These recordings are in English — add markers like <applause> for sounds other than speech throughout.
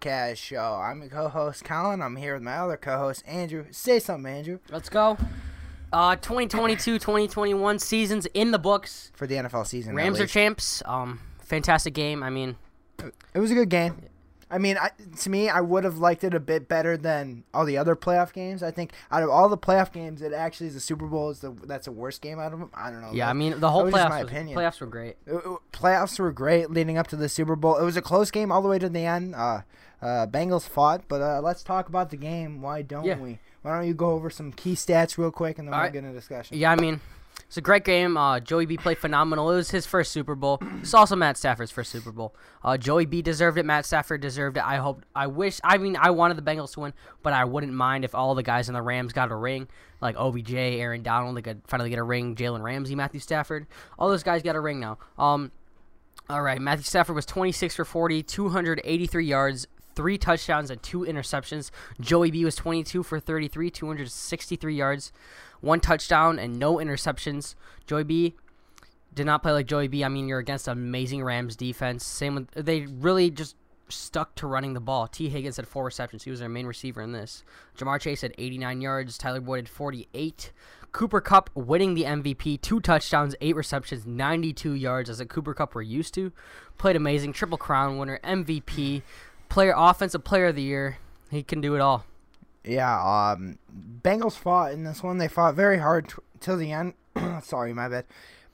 Podcast Show. I'm your co-host Colin. I'm here with my other co-host Andrew. Say something, Andrew, Let's go. Uh, 2022-2021 seasons in the books. for the NFL season. Rams are champs. Um, fantastic game. I mean, It was a good game. I mean, I, to me, I would have liked it a bit better than all the other playoff games. I think out of all the playoff games, it actually is the Super Bowl is the that's the worst game out of them. I don't know. yeah. I mean, the whole that was playoffs. my was- opinion. playoffs were great. It- it- playoffs were great leading up to the Super Bowl. It was a close game all the way to the end. Uh, uh, Bengals fought, but uh, let's talk about the game. Why don't Yeah. we? Why don't you go over some key stats real quick and then All we'll right. get into discussion. Yeah, I mean, it's a great game. Uh, Joey B played phenomenal. It was his first Super Bowl. It's also Matt Stafford's first Super Bowl. Uh, Joey B deserved it. Matt Stafford deserved it. I hope. I wish. I mean, I wanted the Bengals to win, but I wouldn't mind if all the guys in the Rams got a ring, like OBJ, Aaron Donald. They could finally get a ring. Jalen Ramsey, Matthew Stafford. All those guys got a ring now. Um, all right, Matthew Stafford was 26 for 40, 283 yards, three touchdowns, and two interceptions. Joey B was 22 for 33, 263 yards, one touchdown, and no interceptions. Joey B did not play like Joey B. I mean, you're against amazing Rams defense. Same with they really just stuck to running the ball. Tee Higgins had four receptions. He was their main receiver in this. Ja'Marr Chase had 89 yards. Tyler Boyd had 48. Cooper Kupp winning the MVP, two touchdowns, eight receptions, 92 yards, as a Cooper Kupp we're used to. Played amazing, triple crown winner, MVP, player, offensive player of the year. He can do it all. Yeah, um, Bengals fought in this one. They fought very hard t- till the end. <clears throat> Sorry, my bad.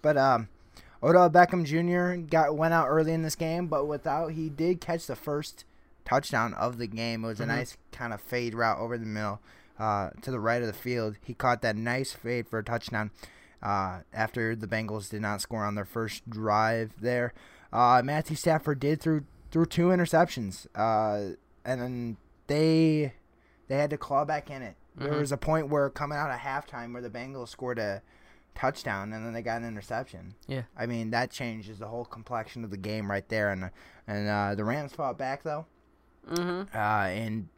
But um, Odell Beckham Jr. got went out early in this game, but without he did catch the first touchdown of the game. It was a Mhm. nice kind of fade route over the middle uh, to the right of the field. He caught that nice fade for a touchdown uh, after the Bengals did not score on their first drive there. Uh, Matthew Stafford did through through two interceptions, uh, and then they they had to claw back in it. There Mhm. was a point where coming out of halftime where the Bengals scored a touchdown and then they got an interception. Yeah. I mean that changes the whole complexion of the game right there. And and uh, the Rams fought back though, Mm-hmm. uh, and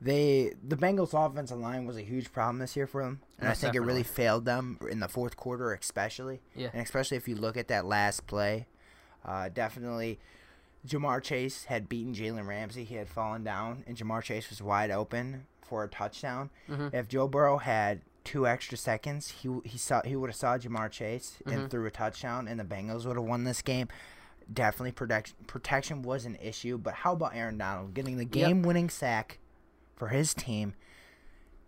they the Bengals offensive line was a huge problem this year for them, and I think it really failed them in the fourth quarter, especially. Yeah. And especially if you look at that last play, uh, definitely Ja'Marr Chase had beaten Jalen Ramsey. He had fallen down, and Ja'Marr Chase was wide open for a touchdown. Mhm. If Joe Burrow had two extra seconds, he he saw he would have saw Ja'Marr Chase Mhm. and threw a touchdown, and the Bengals would have won this game. Definitely protection protection was an issue, but how about Aaron Donald getting the game winning sack for his team?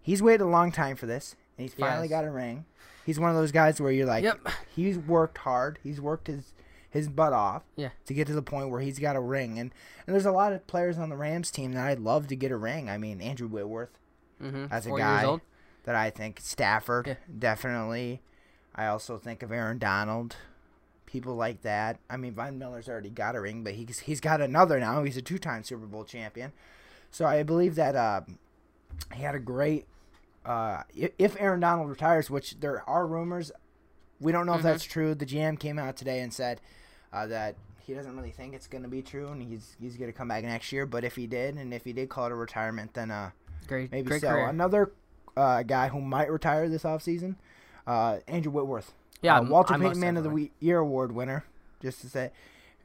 He's waited a long time for this, and he's finally Yes. got a ring. He's one of those guys where you're like, Yep. he's worked hard. He's worked his his butt off Yeah. to get to the point where he's got a ring. And and there's a lot of players on the Rams team that I'd love to get a ring. I mean, Andrew Whitworth, Mm-hmm. as a Four guy that I think Stafford Yeah. definitely. I also think of Aaron Donald, people like that. I mean, Von Miller's already got a ring, but he's he's got another now. He's a two-time Super Bowl champion. So I believe that uh, he had a great. Uh, if Aaron Donald retires, which there are rumors, we don't know if Mhm. that's true. The GM came out today and said uh, that he doesn't really think it's going to be true, and he's he's going to come back next year. But if he did, and if he did call it a retirement, then uh, Great, maybe great so. career. Another uh, guy who might retire this offseason, uh, Andrew Whitworth. Yeah, uh, Walter I'm Payton Man of the Year Award winner. Just to say,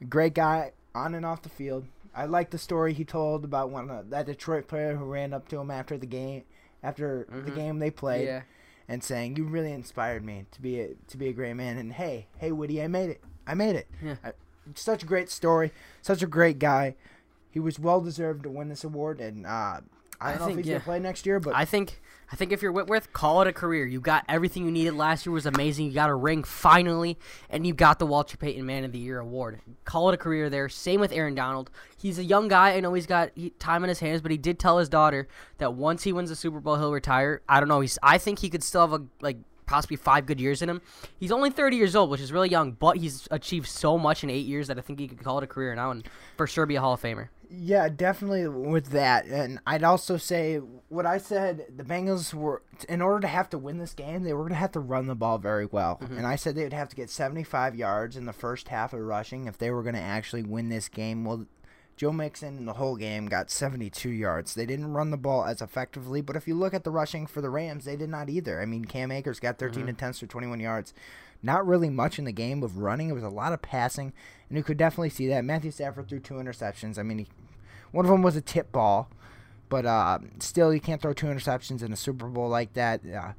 great guy on and off the field. I like the story he told about one of that Detroit player who ran up to him after the game, after the Mhm. game they played, Yeah. and saying, "You really inspired me to be a to be a great man." And hey, hey, Woody, I made it. I made it. Yeah. I, such a great story. Such a great guy. He was well deserved to win this award, and uh, I don't I know think, if he's yeah. gonna play next year, but I think I think if you're Whitworth, call it a career. You got everything you needed. Last year was amazing. You got a ring finally, and you got the Walter Payton Man of the Year award. Call it a career there. Same with Aaron Donald. He's a young guy. I know he's got time in his hands, but he did tell his daughter that once he wins the Super Bowl, he'll retire. I don't know. He's I think he could still have a like possibly five good years in him. He's only 30 years old, which is really young, but he's achieved so much in eight years that I think he could call it a career now and for sure be a Hall of Famer. Yeah, definitely with that. And I'd also say what I said the Bengals were, in order to have to win this game, they were going to have to run the ball very well. Mm-hmm. And I said they would have to get 75 yards in the first half of rushing if they were going to actually win this game. Well, Joe Mixon in the whole game got 72 yards. They didn't run the ball as effectively, but if you look at the rushing for the Rams, they did not either. I mean, Cam Akers got 13 attempts for 21 yards. Not really much in the game of running. It was a lot of passing, and you could definitely see that. Matthew Stafford threw two interceptions. I mean, he, One of them was a tip ball, but uh, still, you can't throw two interceptions in a Super Bowl like that. Uh,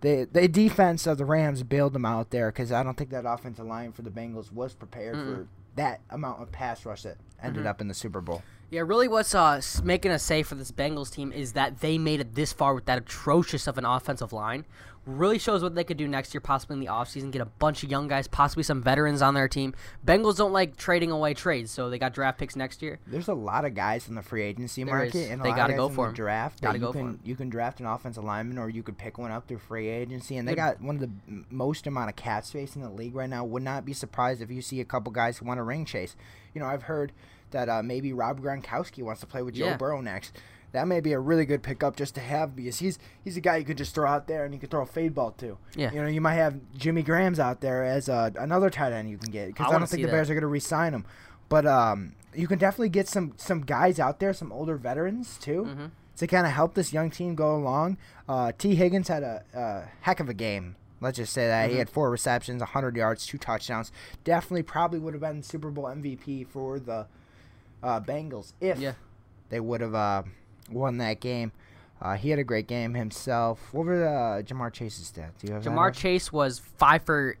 the the defense of the Rams bailed them out there because I don't think that offensive line for the Bengals was prepared Mm-mm. for that amount of pass rush that ended Mhm. up in the Super Bowl. Yeah, really what's uh, making us say for this Bengals team is that they made it this far with that atrocious of an offensive line. Really shows what they could do next year, possibly in the offseason. Get a bunch of young guys, possibly some veterans on their team. Bengals don't like trading away trades, so they got draft picks next year. There's a lot of guys in the free agency There market, is. and They gotta go for the draft. Gotta that go you for can 'em. you can draft an offensive lineman, or you could pick one up through free agency. And they Good. got one of the most amount of cap space in the league right now. Would not be surprised if you see a couple guys who want a ring chase. You know, I've heard that uh, maybe Rob Gronkowski wants to play with Joe Yeah. Burrow next. That may be a really good pickup just to have because he's he's a guy you could just throw out there and you could throw a fade ball to. Yeah. You know, you might have Jimmy Graham's out there as uh, another tight end you can get because I I, don't think the that. Bears are going to re-sign him. But um, you can definitely get some some guys out there, some older veterans too, hmm to kind of help this young team go along. Uh, Tee Higgins had a, a heck of a game. Let's just say that he Mhm. had four receptions, 100 yards, two touchdowns. Definitely, probably would have been Super Bowl MVP for the uh, Bengals if Yeah. they would have uh, won that game. Uh, he had a great game himself. What were uh, Ja'Marr Chase's stats? Do you have Ja'Marr? Chase was five for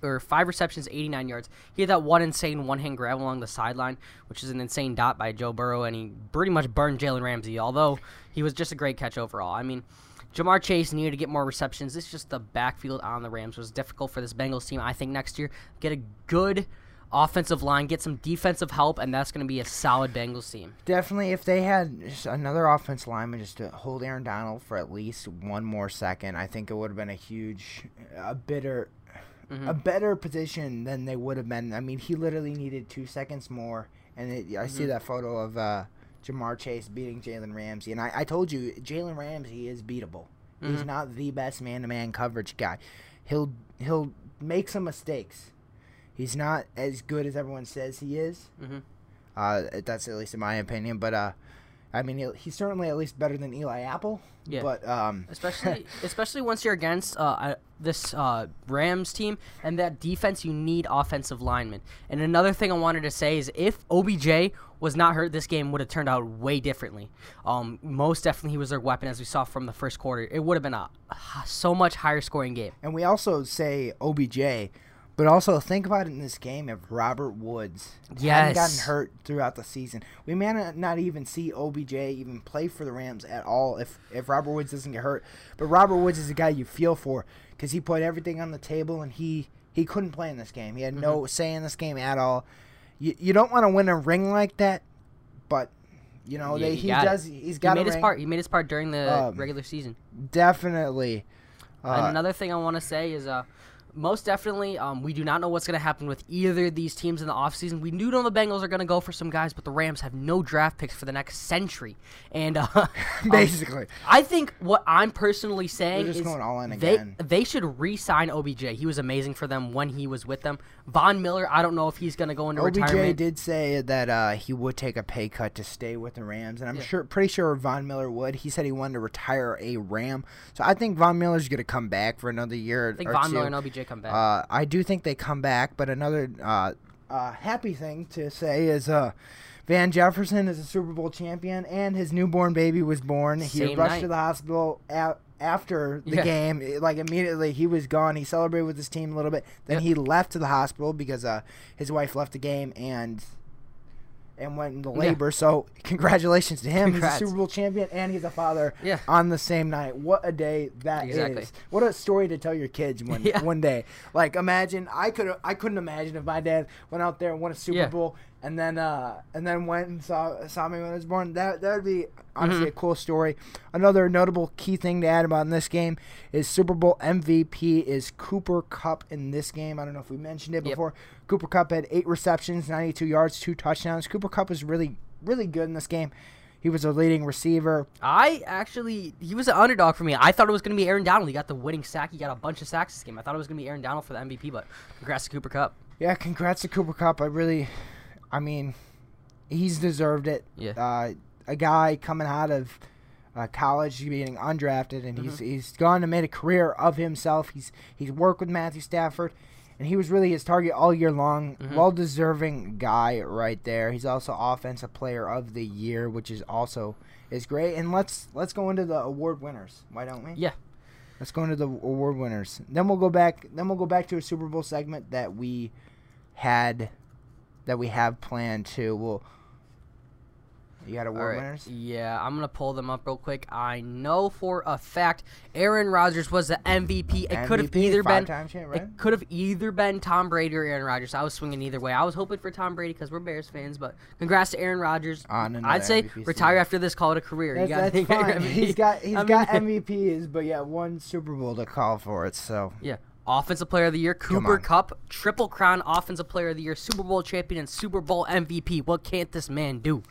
or five receptions, 89 yards. He had that one insane one hand grab along the sideline, which is an insane dot by Joe Burrow, and he pretty much burned Jalen Ramsey. Although he was just a great catch overall. I mean. Ja'Marr Chase needed to get more receptions. This is just the backfield on the Rams it was difficult for this Bengals team. I think next year get a good offensive line, get some defensive help, and that's going to be a solid Bengals team. Definitely, if they had just another offense lineman just to hold Aaron Donald for at least one more second, I think it would have been a huge, a better, Mhm. a better position than they would have been. I mean, he literally needed two seconds more, and it, I see Mhm. that photo of uh, Ja'Marr Chase beating Jalen Ramsey, and I, I told you Jalen Ramsey is beatable. He's Mhm. not the best man-to-man coverage guy. He'll he'll make some mistakes. He's not as good as everyone says he is. Mhm. Uh, that's at least in my opinion. But uh, I mean, he's certainly at least better than Eli Apple. Yeah. But um, <laughs> especially especially once you're against uh, uh, this uh, Rams team and that defense, you need offensive linemen. And another thing I wanted to say is if OBJ was not hurt, this game would have turned out way differently. Um, most definitely, he was their weapon, as we saw from the first quarter. It would have been a, a so much higher scoring game. and we also say OBJ, but also think about it in this game if Robert Woods hadn't gotten hurt throughout the season, we may not- even see OBJ even play for the Rams at all if if Robert Woods doesn't get hurt. But Robert Woods is a guy you feel for because he put everything on the table and he he couldn't play in this game. He had no say in this game at all. You you don't want to win a ring like that, but. You know, Yeah, they, he he got it. does. He's He got made a his ring. part. He made his part during the Um, regular season. Definitely. Uh, another thing I want to say is, uh, most definitely, um, we do not know what's going to happen with either of these teams in the offseason. We do know the Bengals are going to go for some guys, but the Rams have no draft picks for the next century. And uh, <laughs> um, <laughs> basically, I think what I'm personally saying is going all in they they should re-sign OBJ. He was amazing for them when he was with them. Von Miller, I don't know if he's going to go into OBJ retirement. OBJ did say that uh, he would take a pay cut to stay with the Rams, and I'm Yeah. sure, pretty sure Von Miller would. He said he wanted to retire a Ram, so I think Von Miller's going to come back for another year I think Von two. Miller and OBJ come back. Uh, I do think they come back, but another uh, uh, happy thing to say is uh, Van Jefferson is a Super Bowl champion, and his newborn baby was born. he Same rushed night. to the hospital a- after the Yeah. game. It- Like immediately, he was gone. He celebrated with his team a little bit. Then Yep. he left to the hospital because uh, his wife left the game and and went into Yeah. labor. So <laughs> congratulations to him. Congrats. He's a Super Bowl champion, and he's a father Yeah. on the same night. What a day that is! Exactly. What a story to tell your kids one <laughs> Yeah. one day. Like imagine I could I couldn't imagine if my dad went out there and won a Super Yeah. Bowl and then uh and then went and saw saw me when I was born. That that would be honestly Mhm. a cool story. Another notable key thing to add about in this game is Super Bowl MVP is Cooper Kupp in this game. I don't know if we mentioned it Yep. before. Cooper Kupp had eight receptions, 92 yards, two touchdowns. Cooper Kupp was really really good in this game. He was a leading receiver. I actually, he was an underdog for me. I thought it was going to be Aaron Donald. He got the winning sack. He got a bunch of sacks this game. I thought it was going to be Aaron Donald for the MVP, but congrats to Cooper Kupp. Yeah, congrats to Cooper Kupp. I really, I mean, he's deserved it. Yeah. Uh, a guy coming out of uh, college, being undrafted, and he's he's gone and made a career of himself. He's he's worked with Matthew Stafford, and he was really his target all year long. Mhm. Well deserving guy right there. He's also offensive player of the year, which is also is great. And let's let's go into the award winners. Why don't we? Yeah. Let's go into the award winners. Then we'll go back. Then we'll go back to a Super Bowl segment that we had, that we have planned to. We'll. You got award right. winners. Yeah, I'm gonna pull them up real quick. I know for a fact Aaron Rodgers was the MVP. It could have either been champ, right? it could have either been Tom Brady or Aaron Rodgers. I was swinging either way. I was hoping for Tom Brady because we're Bears fans, but congrats to Aaron Rodgers. Ah, On I'd say MVP retire season. after this, call it a career. That's, you that's fine. <laughs> He's got he's I got MVPs, <laughs> but yeah, one Super Bowl to call for it. So Yeah. Offensive Player of the Year, Cooper. Kupp, Triple Crown Offensive Player of the Year, Super Bowl champion, and Super Bowl MVP. What can't this man do?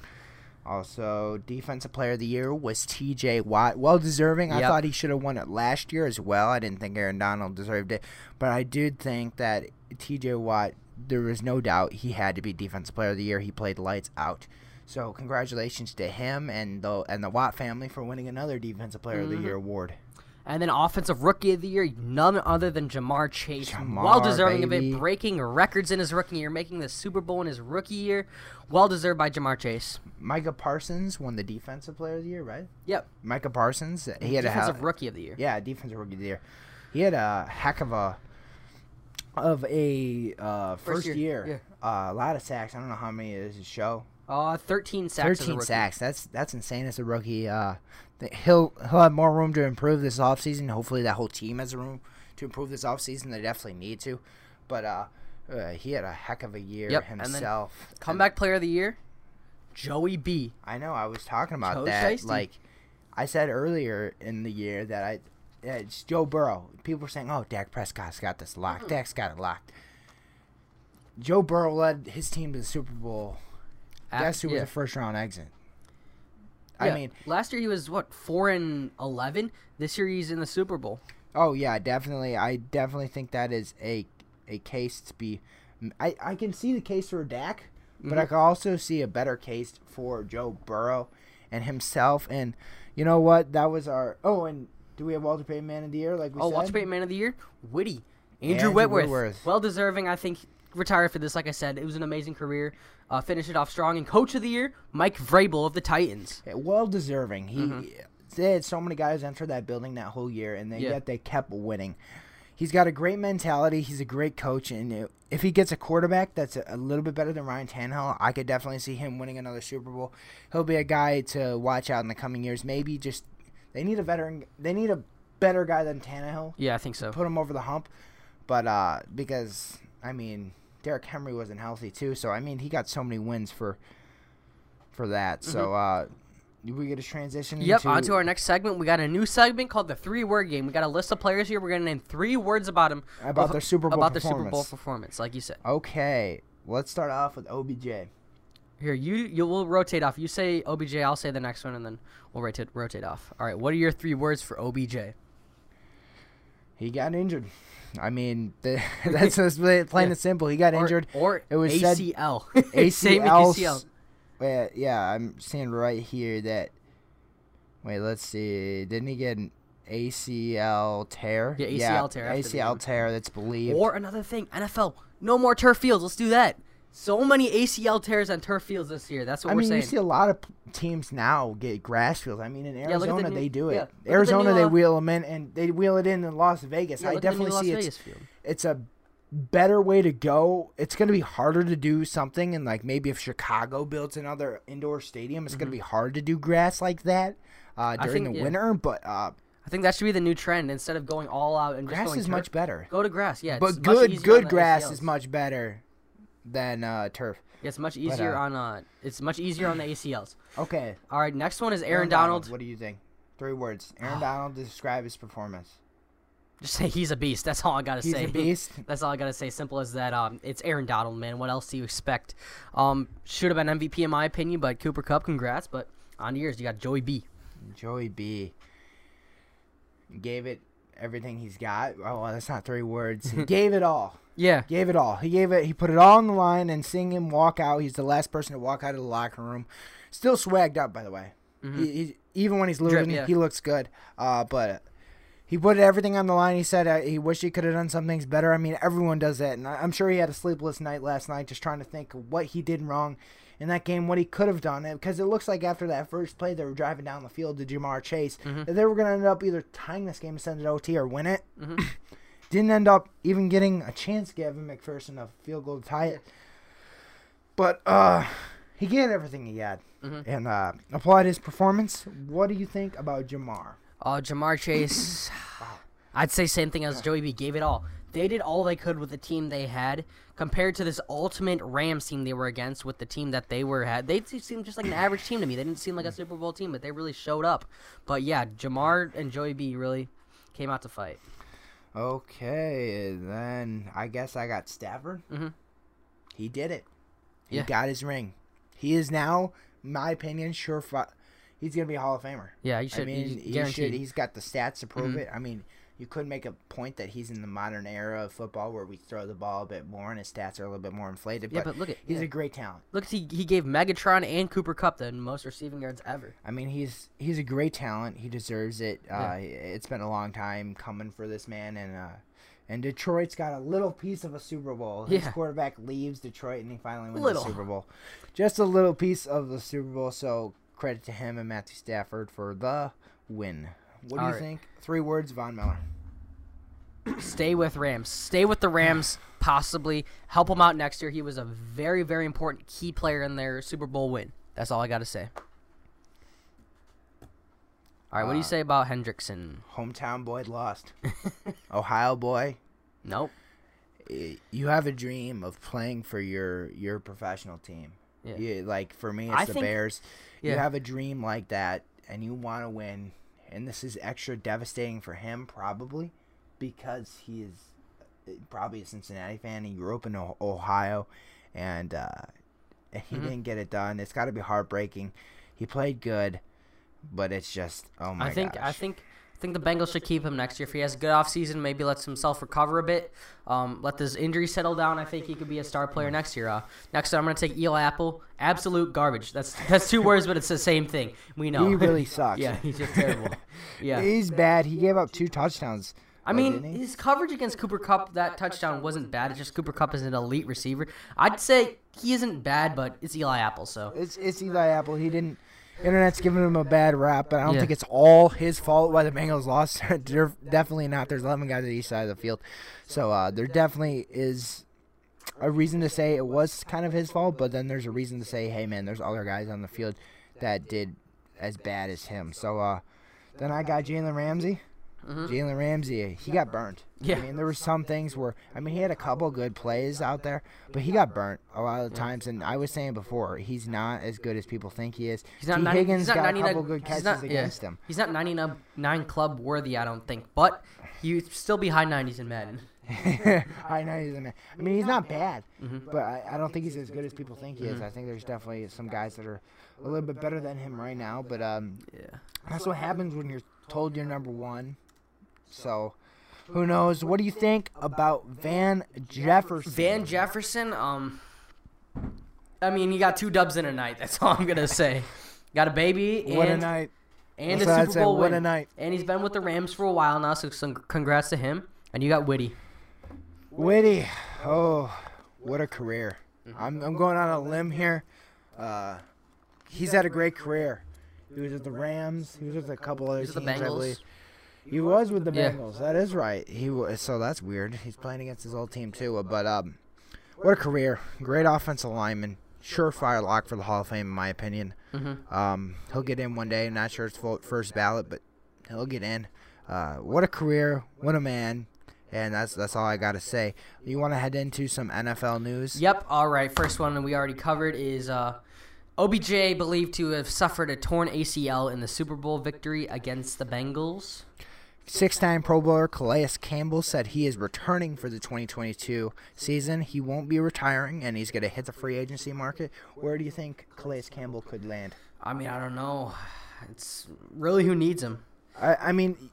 also defensive player of the year was T.J. Watt, well deserving. I thought he should have won it last year as well. I didn't think Aaron Donald deserved it, but I did think that T.J. Watt. There was no doubt he had to be defensive player of the year. He played lights out. So congratulations to him and the and the Watt family for winning another defensive player of the Mhm. year award. And then Offensive Rookie of the Year, none other than Ja'Marr Chase. Ja'Marr, well deserving of it, breaking records in his rookie year, making the Super Bowl in his rookie year. Well deserved by Ja'Marr Chase. Micah Parsons won the defensive player of the year, right? Yep. Micah Parsons, he had a Defensive Rookie of the Year. Yeah, defensive rookie of the year. He had a heck of a of a uh, first, year, year. Uh, a lot of sacks. I don't know how many it is his show. Uh, 13 sacks. Thirteen sacks. That's that's insane as a rookie. Uh, he'll he'll have more room to improve this offseason. Hopefully, that whole team has room to improve this offseason. They definitely need to. But uh, uh, he had a heck of a year Yep, and himself. And Comeback Player of the Year, Joey B. I know. I was talking about Joe that. Shiesty. Like I said earlier in the year that I, yeah, it's Joe Burrow. People were saying, "Oh, Dak Prescott's got this locked. Dak's got it locked." Joe Burrow led his team to the Super Bowl. Guess who was yeah. a first round exit? Yeah, I mean, last year he was what four and eleven. This year he's in the Super Bowl. oh yeah, definitely. I definitely think that is a a case to be. I I can see the case for Dak, but I Mhm. can also see a better case for Joe Burrow and himself. And you know what? That was our. Oh, and do we have Walter Payton Man of the Year? Like we Oh, said. Walter Payton Man of the Year, Witty, Andrew, Andrew Whitworth, Whitworth. well deserving. I think retired for this. Like I said, it was an amazing career. Uh, finished it off strong. And Coach of the Year, Mike Vrabel of the Titans. Yeah, well deserving. He Mhm. they had so many guys enter that building that whole year, and they, Yeah. yet they kept winning. He's got a great mentality. He's a great coach, and if he gets a quarterback that's a, a little bit better than Ryan Tannehill, I could definitely see him winning another Super Bowl. He'll be a guy to watch out in the coming years. Maybe just they need a veteran. They need a better guy than Tannehill. Yeah, I think so. Put him over the hump, but uh, because I mean Derrick Henry wasn't healthy too, so I mean he got so many wins for for that. So uh, we get a transition. Mm-hmm. Yep, into, on to our next segment. We got a new segment called the three word game. We got a list of players here. We're going to name three words about them. About their Super Bowl About their Super Bowl performance. performance, like you said. Okay, let's start off with OBJ. Here, you you will rotate off. You say OBJ, I'll say the next one, and then we'll rotate rotate off. All right, what are your three words for OBJ? He got injured. I mean, <laughs> the, <laughs> that's just plain Yeah. and simple. He got Or- injured. or, It was said- ACL. ACL. <laughs> Same ACL. Yeah, I'm seeing right here that. Wait, let's see. Didn't he get an ACL tear? Yeah, ACL tear ACL tear. That's believed. Or another thing, NFL, no more turf fields. Let's do that. So many ACL tears on turf fields this year. That's what I we're mean, saying. you see a lot of teams now get grass fields. I mean, in look at the Arizona new- they do it. look at the Arizona new, they uh, wheel them in, and they wheel it in in Las Vegas. Yeah, I look at the new definitely see it's it's a better way to go. It's going to be harder to do something, and like maybe if Chicago builds another indoor stadium, it's going to be hard to do grass like that uh, Mm-hmm. During think, the yeah. winter. But uh, I think that should be the new trend. Instead of going all out and just grass going is turf, much better. Go to grass, yeah. but good good grass is much better than uh, turf. Yeah, it's much easier uh, on uh, it's much easier on the ACLs. Okay, All right, next one is Aaron, Donald. What do you think? Three words. Aaron <sighs> Donald to describe his performance. Just say he's a beast. That's all I gotta He's say. a <laughs> beast. That's all I gotta say. Simple as that. Um, it's Aaron Donald, man. What else do you expect? Um, should have been MVP in my opinion, but Cooper Kupp, congrats. But on to yours, you got Joey B. Joey B. Gave it everything he's got. Oh, well, that's not three words. He <laughs> gave it all. Yeah, Gave it all. He gave it. He put it all on the line. And seeing him walk out, he's the last person to walk out of the locker room. Still swagged up, by the way. Mhm. He, he, even when he's losing, yeah. he looks good. Uh, but he put everything on the line. He said uh, he wished he could have done some things better. I mean, everyone does that, and I- I'm sure he had a sleepless night last night just trying to think what he did wrong in that game, what he could have done. Because it looks like after that first play, they were driving down the field to Ja'Marr Chase, that they were going to end up either tying this game and send it OT or win it. <coughs> Didn't end up even getting a chance Gavin McPherson a field goal to tie it. But uh, he gave everything he had and uh, applaud his performance. What do you think about Ja'Marr? Uh, Ja'Marr Chase, <coughs> I'd say same thing as Joey B. Gave it all. They did all they could with the team they had compared to this ultimate Rams team they were against with the team that they were had. They seemed just like an average team to me. They didn't seem like a Super Bowl team, but they really showed up. But yeah, Ja'Marr and Joey B. really came out to fight. Okay, then I guess I got Stafford. Mhm. He did it. He Yeah. got his ring. He is now, my opinion, sure. He's gonna be a Hall of Famer. Yeah, you should. I mean, he's he should. He's got the stats to prove Mhm. it. I mean, you could make a point that he's in the modern era of football where we throw the ball a bit more and his stats are a little bit more inflated. yeah, but, but look at he's yeah. a great talent. look. He he gave Megatron and Cooper Kupp the most receiving yards ever. I mean, he's he's a great talent. He deserves it. Yeah. Uh, it's been a long time coming for this man, and uh, and Detroit's got a little piece of a Super Bowl. His Yeah. quarterback leaves Detroit, and he finally wins Little. the Super Bowl. Just a little piece of the Super Bowl. So credit to him and Matthew Stafford for the win. What do All you right. think? Three words, Von Miller. Stay with Rams. Stay with the Rams. <sighs> Possibly help him out next year. He was a very very important key player in their Super Bowl win. That's all I got to say. All right, what do you Uh, say about Hendrickson? Hometown boy lost. <laughs> Ohio boy. Nope. You have a dream of playing for your your professional team. Yeah. You- like for me, it's I the think- Bears. You have a dream like that, and you want to win, and this is extra devastating for him probably because he is uh, probably a Cincinnati fan. He grew up in Ohio, and uh, and he Mhm. didn't get it done. It's got to be heartbreaking. He played good, but it's just oh my I think I think I think the Bengals should keep him next year. If he has a good offseason, maybe lets himself recover a bit. Um, let this injury settle down. I think he could be a star player next year. Uh, next, I'm gonna take Eli Apple. Absolute garbage. That's that's two words, but it's the same thing. We know. he really sucks. <laughs> yeah, he's just terrible. Yeah. He's bad. He gave up two touchdowns. I mean, his coverage against Cooper Kupp, that touchdown wasn't bad. It's just Cooper Kupp is an elite receiver. I'd say he isn't bad, but it's Eli Apple, so. It's it's Eli Apple. He didn't. Internet's giving him a bad rap, but I don't Yeah. think it's all his fault why the Bengals lost. <laughs> They're definitely not. There's 11 guys at each side of the field, so uh, there definitely is a reason to say it was kind of his fault. But then there's a reason to say, hey man, there's other guys on the field that did as bad as him. So uh, then I got Jalen Ramsey. Mhm. Jalen Ramsey, he got burnt. Yeah. I mean, there were some things where, I mean, he had a couple good plays out there, but he got burnt a lot of the times. And I was saying before, he's not as good as people think he is. He's not T. 90 Higgins he's not got a 99 couple good catches not- yeah. against him. He's not 99 club worthy, I don't think, but he'd still be high 90s in Madden. I know he's a man. I mean, he's not bad, Mhm. but I, I don't think he's as good as people think he is. I think there's definitely some guys that are a little bit better than him right now. But um, Yeah. that's what happens when you're told you're number one. So, who knows? What do you think about Van Jefferson? Van Jefferson, um, I mean, he got two dubs in a night. That's all I'm gonna say. Got a baby and, What a night! and That's a Super Bowl what win. a night. And he's been with the Rams for a while now, so some congrats to him. And you got Whitty. Witty. Oh, what a career. I'm, I'm going on a limb here. Uh, he's had a great career. He was with the Rams. He was with a couple other teams, the I believe. He was with the Yeah. Bengals. That is right. He was. So that's weird. He's playing against his old team too. But um, what a career. Great offensive lineman. Surefire lock for the Hall of Fame, in my opinion. Mhm. Um, he'll get in one day. I'm not sure it's first ballot, but he'll get in. Uh, what a career. What a man. And that's that's all I gotta say. You want to head into some NFL news? Yep. All right. First one we already covered is uh, OBJ believed to have suffered a torn ACL in the Super Bowl victory against the Bengals. Six-time Pro Bowler Calais Campbell said he is returning for the 2022 season. He won't be retiring, and he's gonna hit the free agency market. Where do you think Calais Campbell could land? I mean, I don't know. It's really who needs him. I, I mean,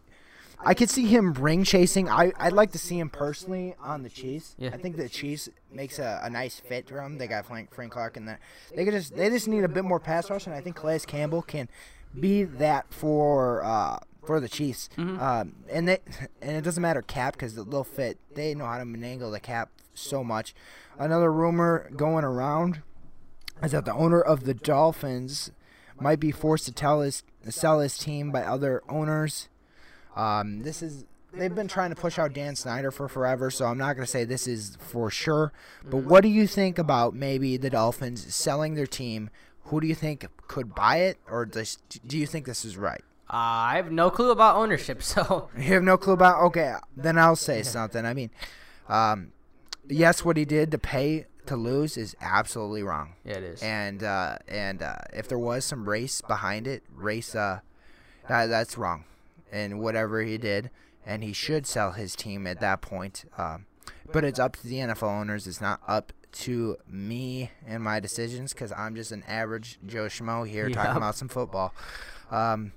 I could see him ring chasing. I, I'd like to see him personally on the Chiefs. Yeah. I think the Chiefs makes a, a nice fit for him. They got Frank, Frank Clark in there. They could just they just need a bit more pass rush, and I think Calais Campbell can be that for uh, for the Chiefs. Mhm. Um, and they <laughs> and it doesn't matter cap because they'll fit. They know how to manangle the cap so much. Another rumor going around is that the owner of the Dolphins might be forced to tell his sell his team by other owners. Um, this is they've been trying to push out Dan Snyder for forever, so I'm not going to say this is for sure. But what do you think about maybe the Dolphins selling their team? Who do you think could buy it, or does, do you think this is right? Uh, I have no clue about ownership, <laughs> so You have no clue about. Okay, then I'll say something. I mean, um, yes, what he did to pay to lose is absolutely wrong. yeah, it is. And uh, and uh, if there was some race behind it, race, uh, that, that's wrong. And whatever he did, and he should sell his team at that point. Um, but it's up to the NFL owners. It's not up to me and my decisions because I'm just an average Joe Schmo here <laughs> Yep. talking about some football. Um,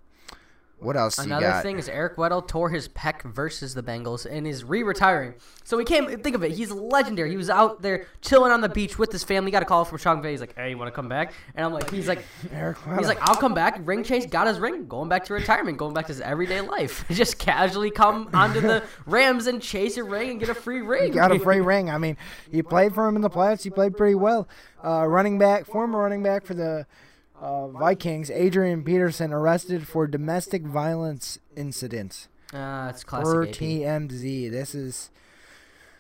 what else you Another thing is Eric Weddle tore his pec versus the Bengals and is re-retiring. So he came. Think of it. He's legendary. He was out there chilling on the beach with his family. Got a call from Sean McVay. He's like, "Hey, you want to come back?" And I'm like, "He's like, Eric he's like, I'll come back." Ring chase got his ring, going back to retirement, going back to his everyday life. <laughs> Just casually come onto the <laughs> Rams and chase a ring and get a free ring. got a free <laughs> ring. I mean, he played for him in the playoffs. He played pretty well. Uh, running back, former running back for the uh, Vikings, Adrian Peterson, arrested for domestic violence incident. Uh, it's classic. AP. TMZ. This is.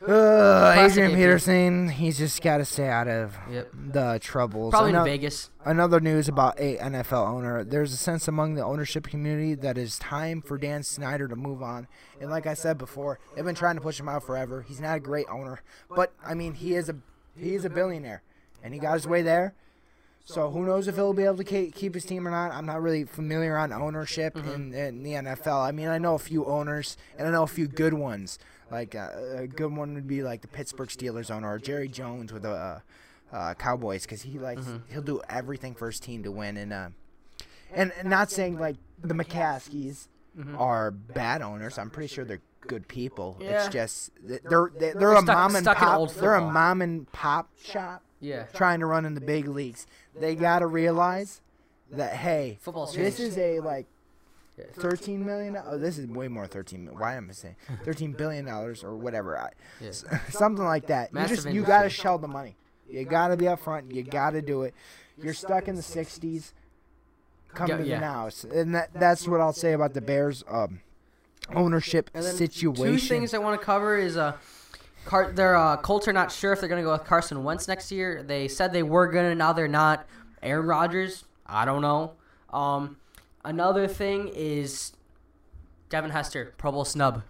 Uh, Adrian AP. Peterson, he's just got to stay out of Yep. the troubles. Probably Ano- in Vegas. Another news about a NFL owner. There's a sense among the ownership community that it's time for Dan Snyder to move on. And like I said before, they've been trying to push him out forever. He's not a great owner, but I mean, he is a he is a billionaire, and he got his way there. So who knows if he'll be able to ke- keep his team or not? I'm not really familiar on ownership in, in the NFL. I mean, I know a few owners, and I know a few good ones. Like uh, a good one would be like the Pittsburgh Steelers owner or Jerry Jones with the uh, uh, Cowboys because he likes he'll do everything for his team to win. And uh, and, and not saying like the McCaskeys are bad owners. I'm pretty sure they're good people. Yeah. It's just th- they're they're, they're a stuck- mom and pop. They're a mom and pop shop Yeah. trying to run in the big leagues. They got to realize that hey, Football's this is a like 13 million. Oh, this is way more 13. mil- Why am I saying <laughs> 13 billion dollars or whatever? I, Yeah. s- <laughs> something like that. You Massive just you got to shell the money. You got to be up front. You got to do it. You're stuck in the 60s. Come Yeah, to yeah. the now, and that that's what I'll say about the Bears um, ownership And then situation. Two things I want to cover is uh, Car- their uh, Colts are not sure if they're going to go with Carson Wentz next year. They said they were going to, now they're not. Aaron Rodgers, I don't know. Um, another thing is Devin Hester, Pro Bowl snub.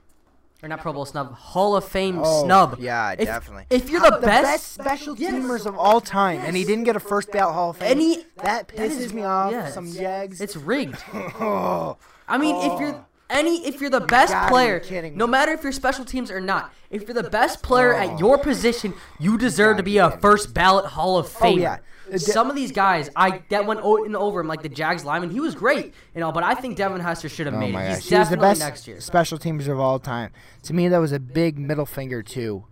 Or not Pro Bowl snub, Hall of Fame Oh, snub. yeah, If- definitely. If you're the, the best, best special Yes. teamers of all time, and he didn't get a first ballot Hall of Fame. Any- that that pisses is- me off. yeah, Some it's- Jags. it's rigged. <laughs> oh, I mean, if Oh. you're any, if you're the best gotta player, kidding no matter if you're special teams or not, if you're the best player Oh. at your position, you deserve gotta be be a first ballot Hall of Fame. Oh, yeah. Some of these guys, I that went o- and over him, like the Jags lineman. He was great, you know, but I think Devin Hester should have oh made my it. gosh, He's he the definitely best next year. special teamers of all time. To me, that was a big middle finger to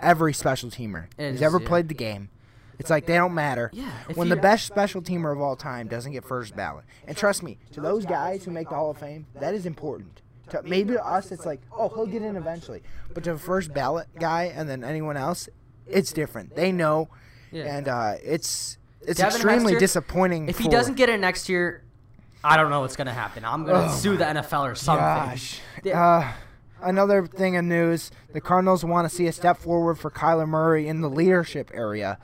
every special teamer It who's is, ever yeah. played the game. It's like they don't matter. Yeah, when the best special teamer of all time doesn't get first ballot, and trust me, to those guys who make the Hall of Fame, that is important. To, maybe to us, it's like, oh, he'll get in eventually. But to a first ballot guy and then anyone else, it's different. They know, and uh, it's it's Devin extremely Hester, disappointing. If he for- doesn't get it next year, I don't know what's gonna happen. I'm gonna Oh sue the NFL or something. Gosh. Uh, another thing of news: the Cardinals want to see a step forward for Kyler Murray in the leadership area.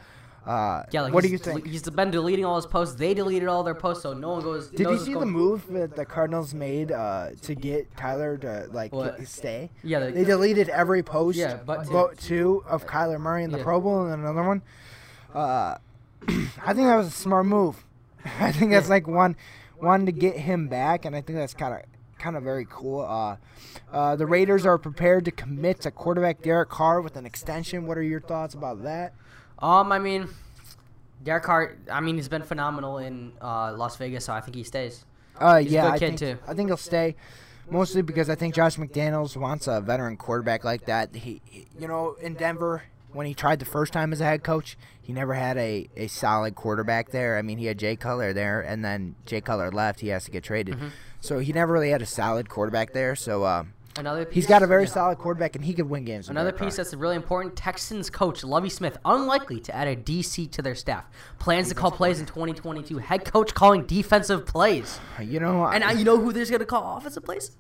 Uh, Yeah, like what do you think? He's been deleting all his posts. They deleted all their posts, so no one goes. Did you see the move that the Cardinals made uh, to get Kyler to like get- stay? Yeah, they- They deleted every post. Yeah, but two. but two of Kyler Murray in the Yeah. Pro Bowl and another one. Uh, <clears throat> I think that was a smart move. <laughs> I think that's like one, one to get him back, and I think that's kind of kind of very cool. Uh, uh, the Raiders are prepared to commit to quarterback Derek Carr with an extension. What are your thoughts about that? Um, I mean, Derek Hart. I mean, he's been phenomenal in uh, Las Vegas, so I think he stays. Uh, He's a yeah, I think too. I think he'll stay, mostly because I think Josh McDaniels wants a veteran quarterback like that. He, he- you know, in Denver, when he tried the first time as a head coach, he never had a, a solid quarterback there. I mean, he had Jay Cutler there, and then Jay Cutler left. He has to get traded. Mm-hmm. So he never really had a solid quarterback there. So uh, Another he's piece- got a very yeah. solid quarterback, and he could win games. Another piece that's really important: Texans coach Lovie Smith unlikely to add a DC to their staff. Plans to call plays in 2022. Head coach calling defensive plays. you know, And now you know who they're going to call offensive plays?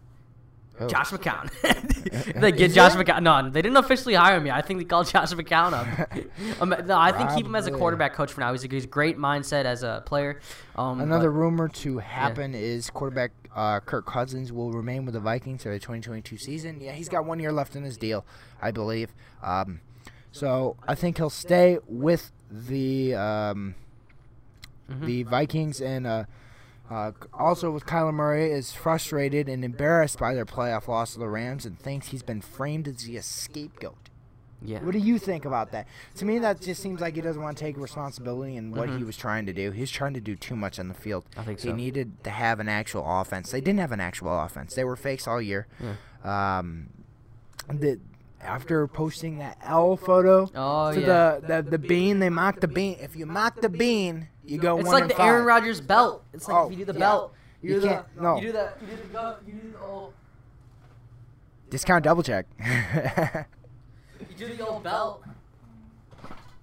Oh. Josh McCown. <laughs> they get Is Josh it? McCown. No, they didn't officially hire me. I think they called <laughs> Josh McCown up. <laughs> um, no, I think keep him as a quarterback coach for now. He's a, he's a great mindset as a player. Um, Another but- rumor to happen is quarterback uh, Kirk Cousins will remain with the Vikings for the 2022 season. Yeah, he's got one year left in his deal, I believe. Um, so I think he'll stay with the um, Mm-hmm. the Vikings and uh, uh, also with Kyler Murray is frustrated and embarrassed by their playoff loss to the Rams and thinks he's been framed as the scapegoat. Yeah. What do you think about that? To me, that just seems like he doesn't want to take responsibility in what he was trying to do. He's trying to do too much on the field. Mm-hmm. I think so. He needed to have an actual offense. They didn't have an actual offense. They were fakes all year. Um, the, after posting that L photo Oh, to yeah. the, the the bean, they mocked the bean. If you mock the bean, you go It's like the five. Aaron Rodgers belt. It's like Oh, if you do the yeah. belt. You do can't- no. You do the. You do the. You do the old. Discount double check. <laughs> You do the old belt.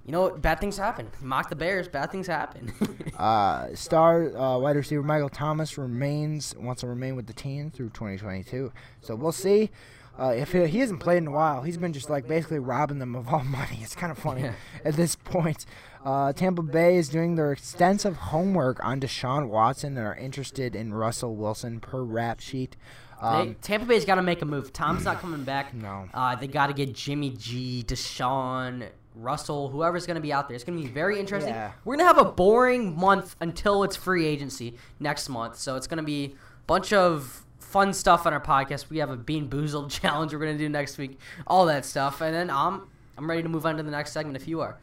You know what? Bad things happen. You mock the Bears. Bad things happen. <laughs> Uh, star uh, wide receiver Michael Thomas remains wants to remain with the team through 2022. So we'll see. Uh, if he, he hasn't played in a while, he's been just like basically robbing them of all <laughs> money. It's kind of funny Yeah. at this point. Uh, Tampa Bay is doing their extensive homework on Deshaun Watson and are interested in Russell Wilson per rap sheet. They, Um, Tampa Bay's got to make a move. Tom's not coming back. No. Uh, they got to get Jimmy G, Deshaun, Russell, whoever's going to be out there. It's going to be very interesting. Yeah. We're going to have a boring month until it's free agency next month. So it's going to be a bunch of fun stuff on our podcast. We have a Bean Boozled <laughs> challenge we're going to do next week. All that stuff. And then I'm, I'm ready to move on to the next segment if you are.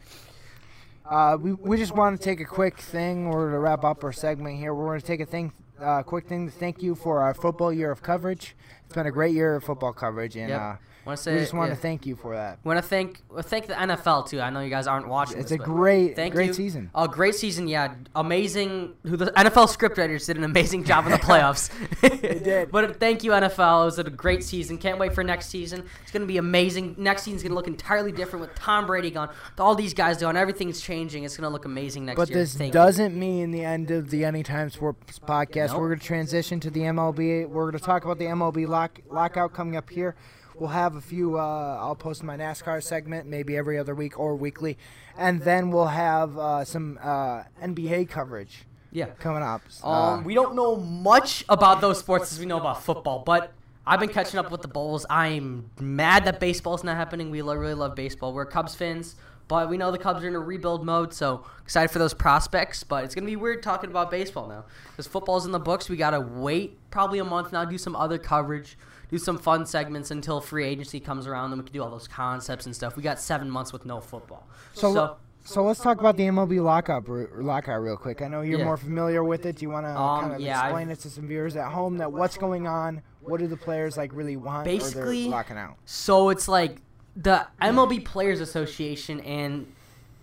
Uh, we, we just want to take a quick thing or to wrap up our segment here. We're going to take a thing, uh, quick thing to thank you for our football year of coverage. It's been a great year of football coverage, and Yep. uh, Want to say we just want yeah. to thank you for that. want to thank well, thank the NFL too. I know you guys aren't watching. It's this, a great, Thank great you. season. A great season, yeah. Amazing. Who the NFL scriptwriters did an amazing job in the <laughs> playoffs. they did. <laughs> But thank you, NFL. It was a great season. Can't wait for next season. It's going to be amazing. Next season's going to look entirely different with Tom Brady gone. All these guys gone. Everything's changing. It's going to look amazing next But year. this Thank doesn't mean the end of the Anytime Sports podcast. Nope. We're going to transition to the MLB. We're going to talk about the MLB lock, lockout coming up here. We'll have a few. Uh, I'll post my NASCAR segment maybe every other week or weekly, and then we'll have uh, some uh, NBA coverage Yeah. coming up. Uh, Um, we don't know much about those sports as we know about football, but I've been catching up with the Bulls. I'm mad that baseball's not happening. We really love baseball. We're Cubs fans, but we know the Cubs are in a rebuild mode, so excited for those prospects. But it's gonna be weird talking about baseball now because football's in the books. We gotta wait probably a month now, do some other coverage. Do some fun segments until free agency comes around, then we can do all those concepts and stuff. We got seven months with no football. So, so so let's talk about the MLB lockout re- lockout real quick. I know you're Yeah. more familiar with it. Do you want to Um, kind of yeah, I've- explain it to some viewers at home that what's going on? What do the players like really want? Basically- locking out. So it's like the MLB Players Association and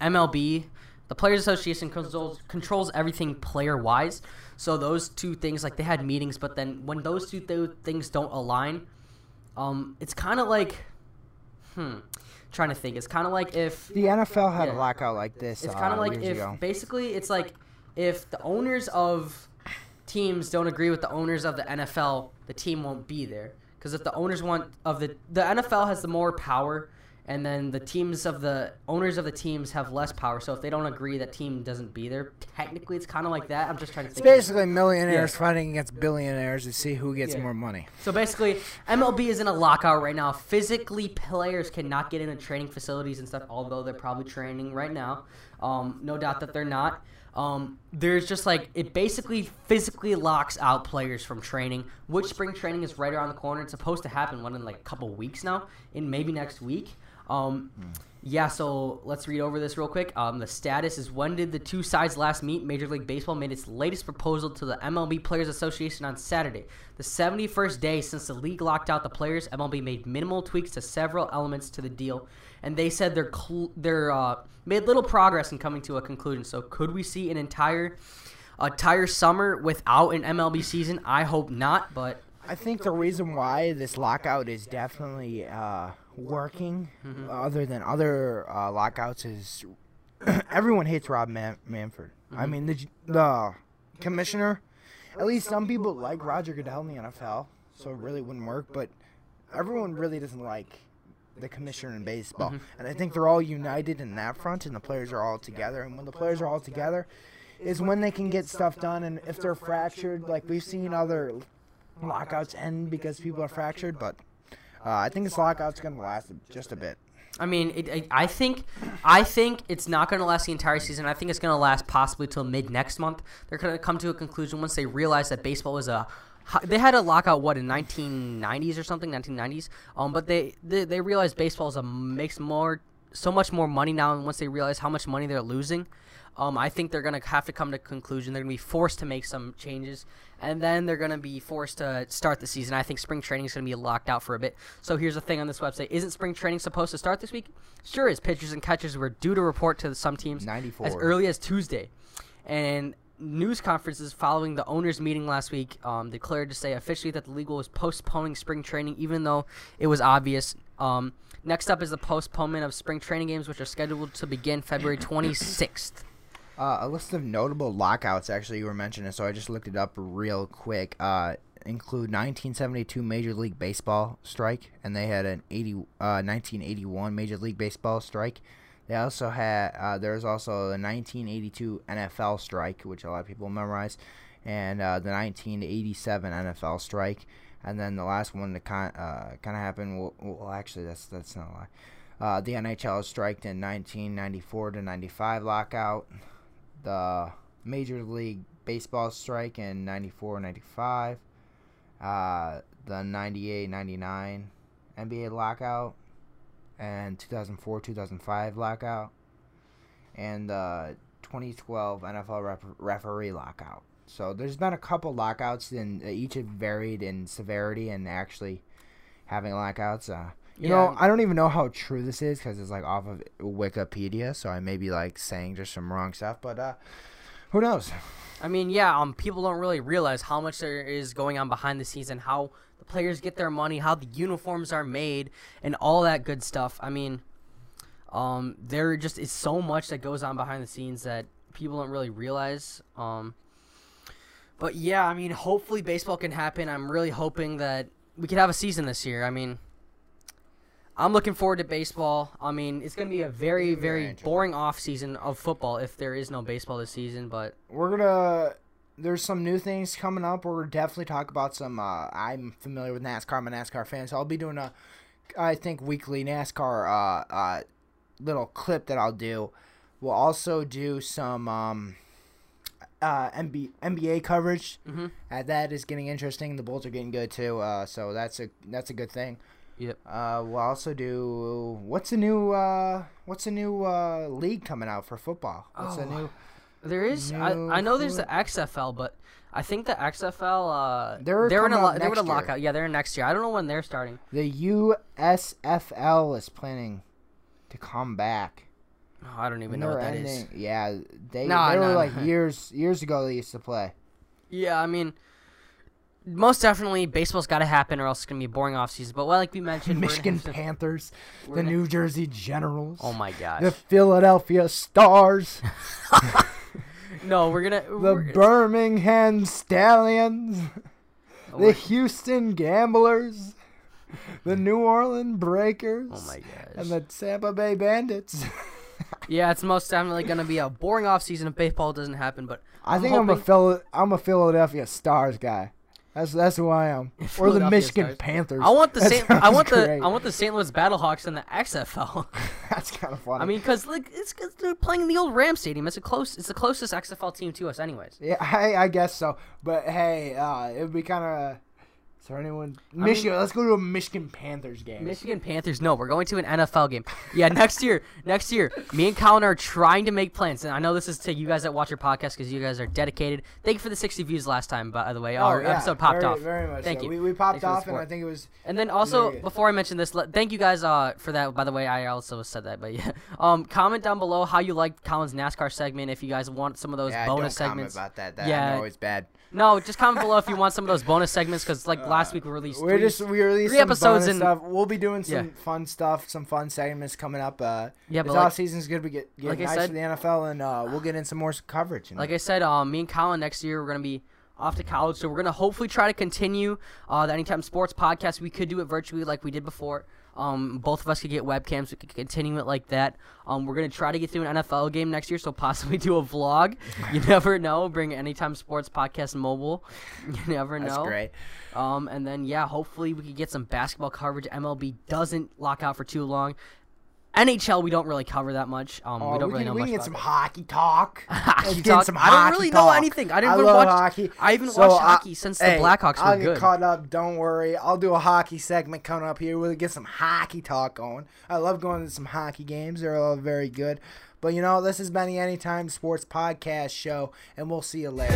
MLB, the Players Association controls controls everything player wise. So those two things, like they had meetings, but then when those two th- things don't align, um, it's kind of like, hmm, trying to think. It's kind of like if The NFL had Yeah. a lockout like this. it's uh, kind of like if ago. basically it's like if the owners of teams don't agree with the owners of the NFL, the team won't be there. Because if the owners want of the the NFL has the more power, and then the teams of the owners of the teams have less power. So if they don't agree, that team doesn't be there. Technically, it's kind of like that. I'm just trying to It's basically millionaires Yeah. fighting against billionaires to see who gets Yeah. more money. So basically, MLB is in a lockout right now. Physically, players cannot get into training facilities and stuff, although they're probably training right now. Um, no doubt that they're not. Um, there's just like it basically physically locks out players from training. Which spring training is right around the corner. It's supposed to happen one in like a couple weeks now, in maybe next week. Um, Yeah, so let's read over this real quick. Um, the status is when did the two sides last meet? Major League Baseball made its latest proposal to the MLB Players Association on Saturday. The 71st day since the league locked out the players, MLB made minimal tweaks to several elements to the deal, and they said they're cl- they're uh, made little progress in coming to a conclusion. So could we see an entire entire summer without an MLB season? I hope not, but I think the reason why this lockout is definitely uh, working, mm-hmm. other than other uh, lockouts, is <clears throat> everyone hates Rob Man- Manfred. I mm-hmm. mean, the the commissioner. At least some people like Roger Goodell in the NFL, so it really wouldn't work. But everyone really doesn't like the commissioner in baseball, mm-hmm. and I think they're all united in that front, and the players are all together. And when the players are all together, is when they can get stuff done. And if they're fractured, like we've seen other lockouts end because people are fractured, but uh, I think this lockout's gonna last just a bit. I mean, it, I- think, I think it's not going to last the entire season. I think it's going to last possibly till mid next month. They're going to come to a conclusion once they realize that baseball is a. They had a lockout what in 1990s or something, 1990s. Um, but they they, they realized baseball is a makes more so much more money now. And once they realize how much money they're losing, um, I think they're gonna have to come to a conclusion. They're gonna be forced to make some changes, and then they're gonna be forced to start the season. I think spring training is gonna be locked out for a bit. So here's the thing on this website: Isn't spring training supposed to start this week? Sure is. Pitchers and catchers were due to report to some teams 94. as early as Tuesday, and news conferences following the owners' meeting last week um, declared to say officially that the league was postponing spring training, even though it was obvious. Um, next up is the postponement of spring training games, which are scheduled to begin February 26th. Uh, a list of notable lockouts actually you were mentioning, so I just looked it up real quick. Uh, include 1972 Major League Baseball strike, and they had an 80 uh, 1981 Major League Baseball strike. They also had uh, there's also a 1982 NFL strike, which a lot of people memorize, and uh, the 1987 NFL strike, and then the last one that kind uh, of happened. Well, well, actually, that's that's not a lie. Uh, the NHL striked in 1994 to 95 lockout. The Major League Baseball strike in 94 95. Uh, the 98 99 NBA lockout. And 2004 2005 lockout. And the 2012 NFL ref- referee lockout. So there's been a couple lockouts, and each have varied in severity and actually having lockouts. Uh, you know, I don't even know how true this is because it's like off of Wikipedia, so I may be like saying just some wrong stuff, but uh, who knows? I mean, yeah, um, people don't really realize how much there is going on behind the scenes and how the players get their money, how the uniforms are made, and all that good stuff. I mean, um, there just is so much that goes on behind the scenes that people don't really realize. Um, but yeah, I mean, hopefully baseball can happen. I'm really hoping that we could have a season this year. I mean, I'm looking forward to baseball. I mean, it's going to be a very, Very boring off season of football if there is no baseball this season. But We're gonna. There's some new things coming up. We're definitely talk about some. Uh, I'm familiar with NASCAR. I'm a NASCAR fan, so I'll be doing a, I think weekly NASCAR uh, uh, little clip that I'll do. We'll also do some um, uh, NBA, NBA coverage. Mhm. Uh, that is getting interesting. The Bulls are getting good too. Uh, so that's a that's a good thing. Yep. Uh, we'll also do what's the new uh, what's the new uh, league coming out for football? What's the Oh, new? There is. I, New I know there's the XFL, but I think the XFL. Uh, They're they're in a they're in a next year. lockout. Yeah, they're in next year. I don't know when they're starting. The USFL is planning to come back. Oh, I don't even know what is. Yeah, they No, they no, were no. like years years ago they used to play. Yeah, I mean, most definitely baseball's got to happen, or else it's gonna be a boring off season. But well, like we mentioned, Michigan Panthers, the gonna- New Jersey Generals, Oh my gosh. the Philadelphia Stars, <laughs> no, we're gonna. the we're, Birmingham Stallions, oh, the Houston Gamblers, the New Orleans Breakers, oh my gosh. and the Tampa Bay Bandits. <laughs> yeah, it's most definitely gonna be a boring off season if baseball doesn't happen. But I I'm think I'm a Phil- I'm a Philadelphia Stars guy. That's that's who I am. <laughs> Or the Michigan Stars. Panthers. I want the That Saint, I sounds want the. I want the St. Louis Battlehawks in the XFL. <laughs> <laughs> That's kind of funny. I mean, because like it's cause they're playing in the old Ram Stadium. It's a close. It's the closest XFL team to us, anyways. yeah, I, I guess so. But hey, uh, it would be kind of So anyone Michigan, let's go to a Michigan Panthers game. Michigan Panthers. No, we're going to an NFL game. Yeah, next year. <laughs> Next year, me and Colin are trying to make plans, and I know this is to you guys that watch your podcast because you guys are dedicated. Thank you for the 60 views last time, by the way. Our Oh, yeah, episode popped very, off. Very much. Thank so. you. We, we popped Thanks off, and. I think it was. And then also, Very before I mention this, let, thank you guys uh, for that. By the way, I also said that, but yeah. <laughs> Um, comment down below how you liked Colin's NASCAR segment. If you guys want some of those Yeah, bonus don't comment segments, about that. That Yeah. I know it's bad. No, just comment below if you want some of those bonus segments. Because like last week we released We're three, just we released three some episodes and stuff. We'll be doing some Yeah. fun stuff, some fun segments coming up. Uh, Yeah, this but like- off season's good. We get, get like nice said- for the NFL, and uh, we'll get in some more coverage. And Like I said, um, me and Colin next year we're gonna be off to college, so we're gonna hopefully try to continue uh, the Anytime Sports podcast. We could do it virtually like we did before. Um, both of us could get webcams. We could continue it like that. Um, we're gonna try to get through an NFL game next year, so possibly <laughs> do a vlog. You <laughs> never know. Bring Anytime Sports podcast mobile. <laughs> You never know. that's great. Um, and then yeah, hopefully we could get some basketball coverage. MLB doesn't lock out for too long. NHL we don't really cover that much. Um, oh, we don't really know we much. We get some hockey talk. hockey talk. I don't really talk. know anything. I didn't I watch hockey. I haven't so, watched uh, hockey since hey, the Blackhawks I'll were good. I'll get caught up. Don't worry. I'll do a hockey segment coming up here. We'll get some hockey talk going. I love going to some hockey games. They're all very good. But you know, this has been the Anytime Sports Podcast Show, and we'll see you later.